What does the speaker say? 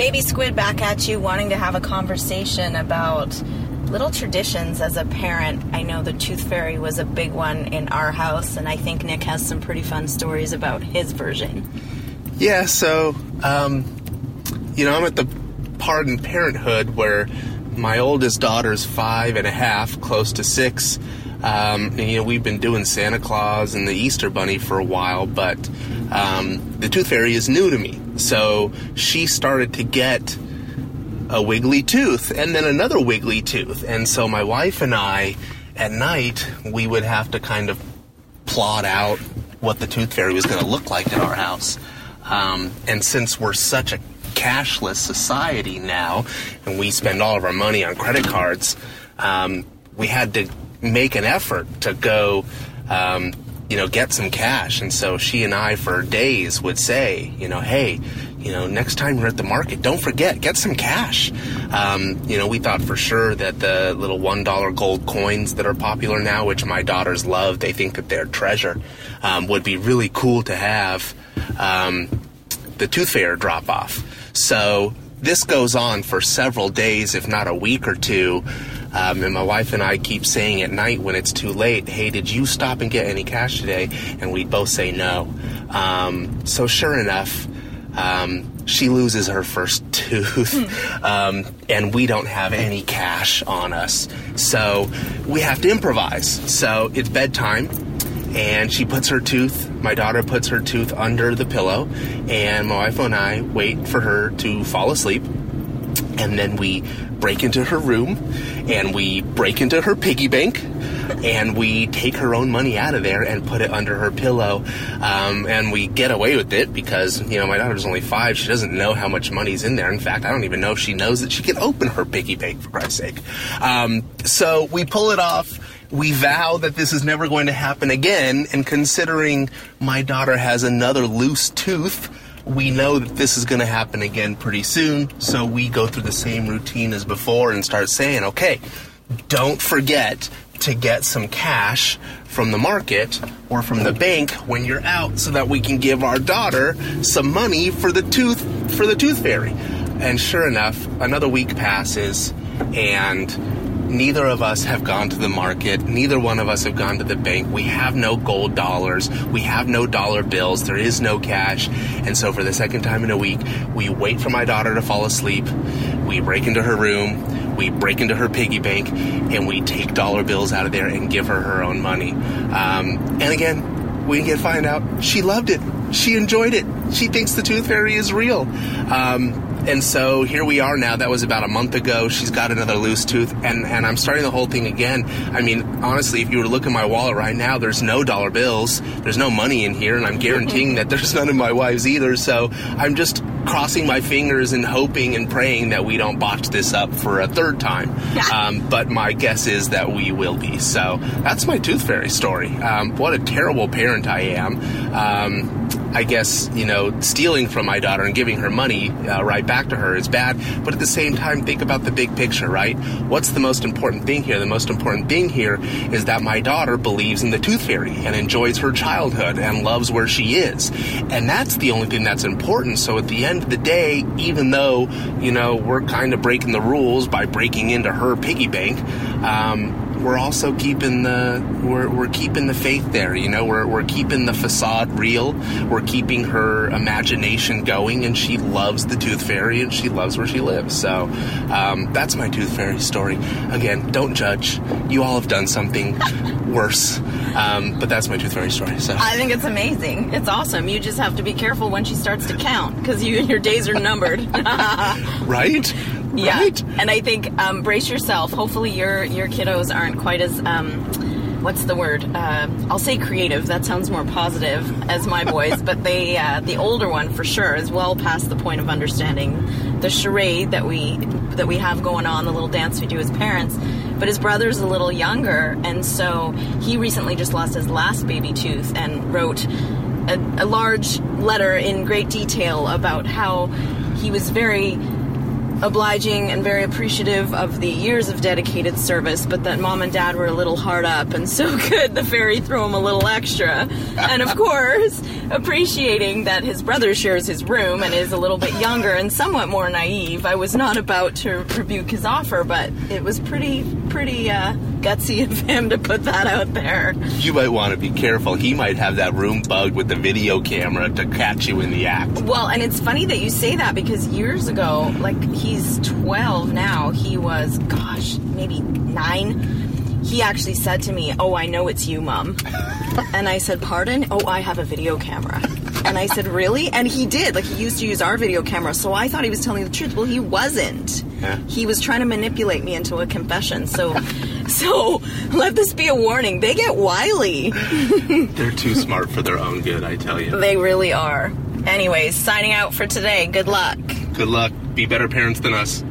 Baby Squid back at you, wanting to have a conversation about little traditions as a parent. I know the Tooth Fairy was a big one in our house, and I think Nick has some pretty fun stories about his version. Yeah, so, um, you know, I'm at the part in parenthood where my oldest daughter's five and a half, close to six. Um, and, you know, we've been doing Santa Claus and the Easter Bunny for a while, but um, the Tooth Fairy is new to me. So she started to get a wiggly tooth and then another wiggly tooth. And so my wife and I, at night, we would have to kind of plot out what the Tooth Fairy was going to look like at our house. Um, and since we're such a cashless society now, and we spend all of our money on credit cards, um, we had to make an effort to go, um, you know, get some cash. And so she and I, for days, would say, you know, hey, you know, next time you're at the market, don't forget, get some cash. Um, you know, we thought for sure that the little $1 gold coins that are popular now, which my daughters love, they think that they're treasure, um, would be really cool to have um, the tooth fairy drop off. So this goes on for several days, if not a week or two. Um, and my wife and I keep saying at night when it's too late, hey, did you stop and get any cash today? And we both say no. Um, so sure enough, um, she loses her first tooth, um, and we don't have any cash on us. So we have to improvise. So it's bedtime, and she puts her tooth, my daughter puts her tooth under the pillow, and my wife and I wait for her to fall asleep. And then we break into her room and we break into her piggy bank and we take her own money out of there and put it under her pillow. Um, and we get away with it because, you know, my daughter's only five. She doesn't know how much money's in there. In fact, I don't even know if she knows that she can open her piggy bank, for Christ's sake. Um, so we pull it off. We vow that this is never going to happen again. And considering my daughter has another loose tooth, we know that this is going to happen again pretty soon. So we go through the same routine as before and start saying, okay, don't forget to get some cash from the market or from the bank when you're out so that we can give our daughter some money for the tooth for the tooth fairy. And sure enough, another week passes and neither of us have gone to the market. Neither one of us have gone to the bank. We have no gold dollars. We have no dollar bills. There is no cash. And so for the second time in a week, we wait for my daughter to fall asleep. We break into her room. We break into her piggy bank and we take dollar bills out of there and give her her own money. Um, and again, we get find out she loved it. She enjoyed it. She thinks the tooth fairy is real. Um, and so here we are now. That was about a month ago. She's got another loose tooth, and, and I'm starting the whole thing again. I mean, honestly, if you were to look at my wallet right now, there's no dollar bills, there's no money in here, and I'm guaranteeing that there's none in my wife's either. So I'm just crossing my fingers and hoping and praying that we don't botch this up for a third time. Um, but my guess is that we will be. So that's my tooth fairy story. Um, what a terrible parent I am. Um, I guess, you know, stealing from my daughter and giving her money uh, right back to her is bad. But at the same time, think about the big picture, right? What's the most important thing here? The most important thing here is that my daughter believes in the tooth fairy and enjoys her childhood and loves where she is. And that's the only thing that's important. So at the end of the day, even though, you know, we're kind of breaking the rules by breaking into her piggy bank, um, we're also keeping the we're, we're keeping the faith there you know? We're, we're keeping the facade real. We're keeping her imagination going and she loves the tooth fairy and she loves where she lives. So um, that's my tooth fairy story. Again don't judge. You all have done something worse. Um, but that's my tooth fairy story so. I think it's amazing. It's awesome. You just have to be careful when she starts to count because you your days are numbered. right Yeah, right and I think um, brace yourself. Hopefully, your your kiddos aren't quite as um, what's the word? Uh, I'll say creative. That sounds more positive as my boys, but they uh, the older one for sure is well past the point of understanding the charade that we that we have going on, the little dance we do as parents. But his brother's a little younger, and so he recently just lost his last baby tooth and wrote a, a large letter in great detail about how he was very obliging and very appreciative of the years of dedicated service, but that mom and dad were a little hard up, and so could the fairy throw him a little extra. and of course, appreciating that his brother shares his room and is a little bit younger and somewhat more naive, I was not about to rebuke his offer, but it was pretty, pretty uh, gutsy of him to put that out there. You might want to be careful. He might have that room bugged with the video camera to catch you in the act. Well, and it's funny that you say that because years ago, like he's 12 now, he was, gosh, maybe nine. He actually said to me, Oh, I know it's you, mom. and I said, Pardon? Oh, I have a video camera. And I said, Really? And he did. Like, he used to use our video camera. So I thought he was telling the truth. Well, he wasn't. Yeah. He was trying to manipulate me into a confession. So, so let this be a warning. They get wily. They're too smart for their own good, I tell you. They really are. Anyways, signing out for today. Good luck. Good luck. Be better parents than us.